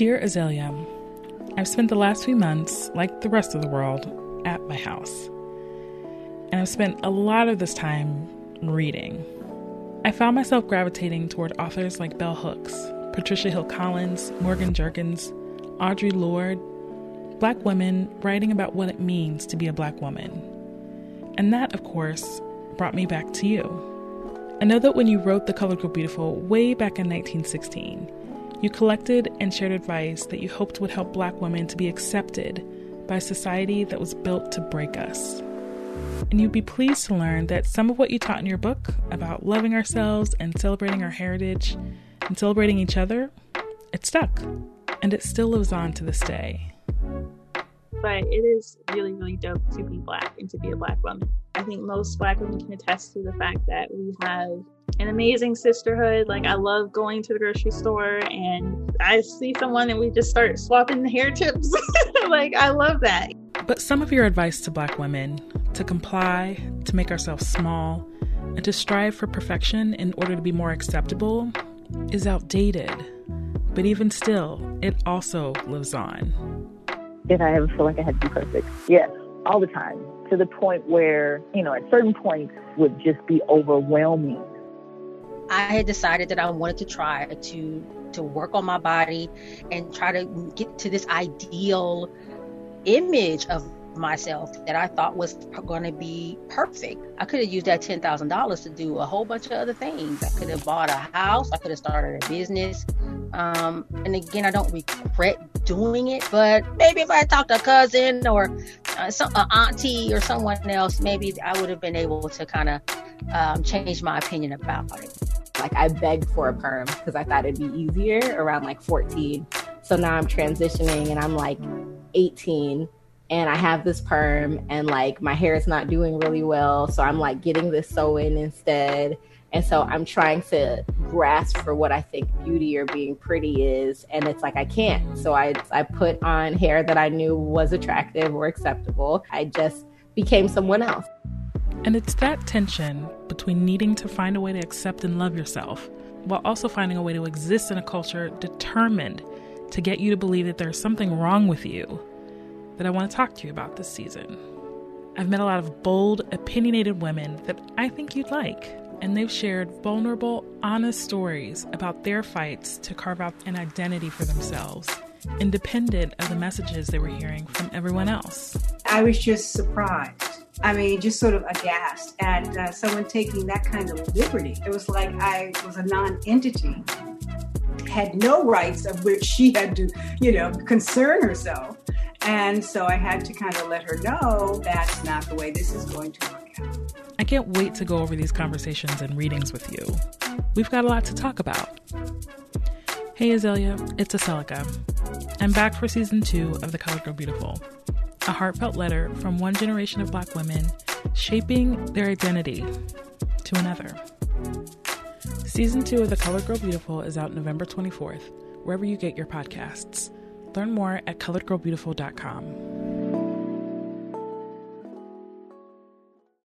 Dear Azalia, I've spent the last few months, like the rest of the world, at my house. And I've spent a lot of this time reading. I found myself gravitating toward authors like Bell Hooks, Patricia Hill Collins, Morgan Jerkins, Audre Lorde, black women writing about what it means to be a black woman. And that, of course, brought me back to you. I know that when you wrote The Colored Girl Beautiful way back in 1916, you collected and shared advice that you hoped would help black women to be accepted by a society that was built to break us. And you'd be pleased to learn that some of what you taught in your book about loving ourselves and celebrating our heritage and celebrating each other, it stuck. And it still lives on to this day. But it is really, really dope to be black and to be a black woman. I think most black women can attest to the fact that we have an amazing sisterhood. Like I love going to the grocery store and I see someone and we just start swapping the hair tips. like I love that. But some of your advice to black women to comply, to make ourselves small, and to strive for perfection in order to be more acceptable is outdated. But even still, it also lives on. If I ever feel like I had to be perfect, yes, all the time, to the point where, you know, at certain points would just be overwhelming I had decided that I wanted to try to to work on my body and try to get to this ideal image of myself that I thought was going to be perfect. I could have used that $10,000 to do a whole bunch of other things. I could have bought a house, I could have started a business. Um, and again, I don't regret doing it, but maybe if I talked to a cousin or uh, some auntie or someone else, maybe I would have been able to kind of um, change my opinion about it. Like I begged for a perm because I thought it'd be easier around like 14. So now I'm transitioning and I'm like 18 and I have this perm and like my hair is not doing really well. So I'm like getting this sew in instead. And so I'm trying to grasp for what I think beauty or being pretty is. And it's like I can't. So I, I put on hair that I knew was attractive or acceptable. I just became someone else. And it's that tension between needing to find a way to accept and love yourself while also finding a way to exist in a culture determined to get you to believe that there's something wrong with you that I want to talk to you about this season. I've met a lot of bold, opinionated women that I think you'd like, and they've shared vulnerable, honest stories about their fights to carve out an identity for themselves, independent of the messages they were hearing from everyone else. I was just surprised I mean, just sort of aghast at uh, someone taking that kind of liberty. It was like I was a non entity, had no rights of which she had to, you know, concern herself. And so I had to kind of let her know that's not the way this is going to work out. I can't wait to go over these conversations and readings with you. We've got a lot to talk about. Hey Azalia, it's Aselika. I'm back for season two of The Colored Girl Beautiful a heartfelt letter from one generation of black women shaping their identity to another. Season 2 of The Colored Girl Beautiful is out November 24th, wherever you get your podcasts. Learn more at coloredgirlbeautiful.com.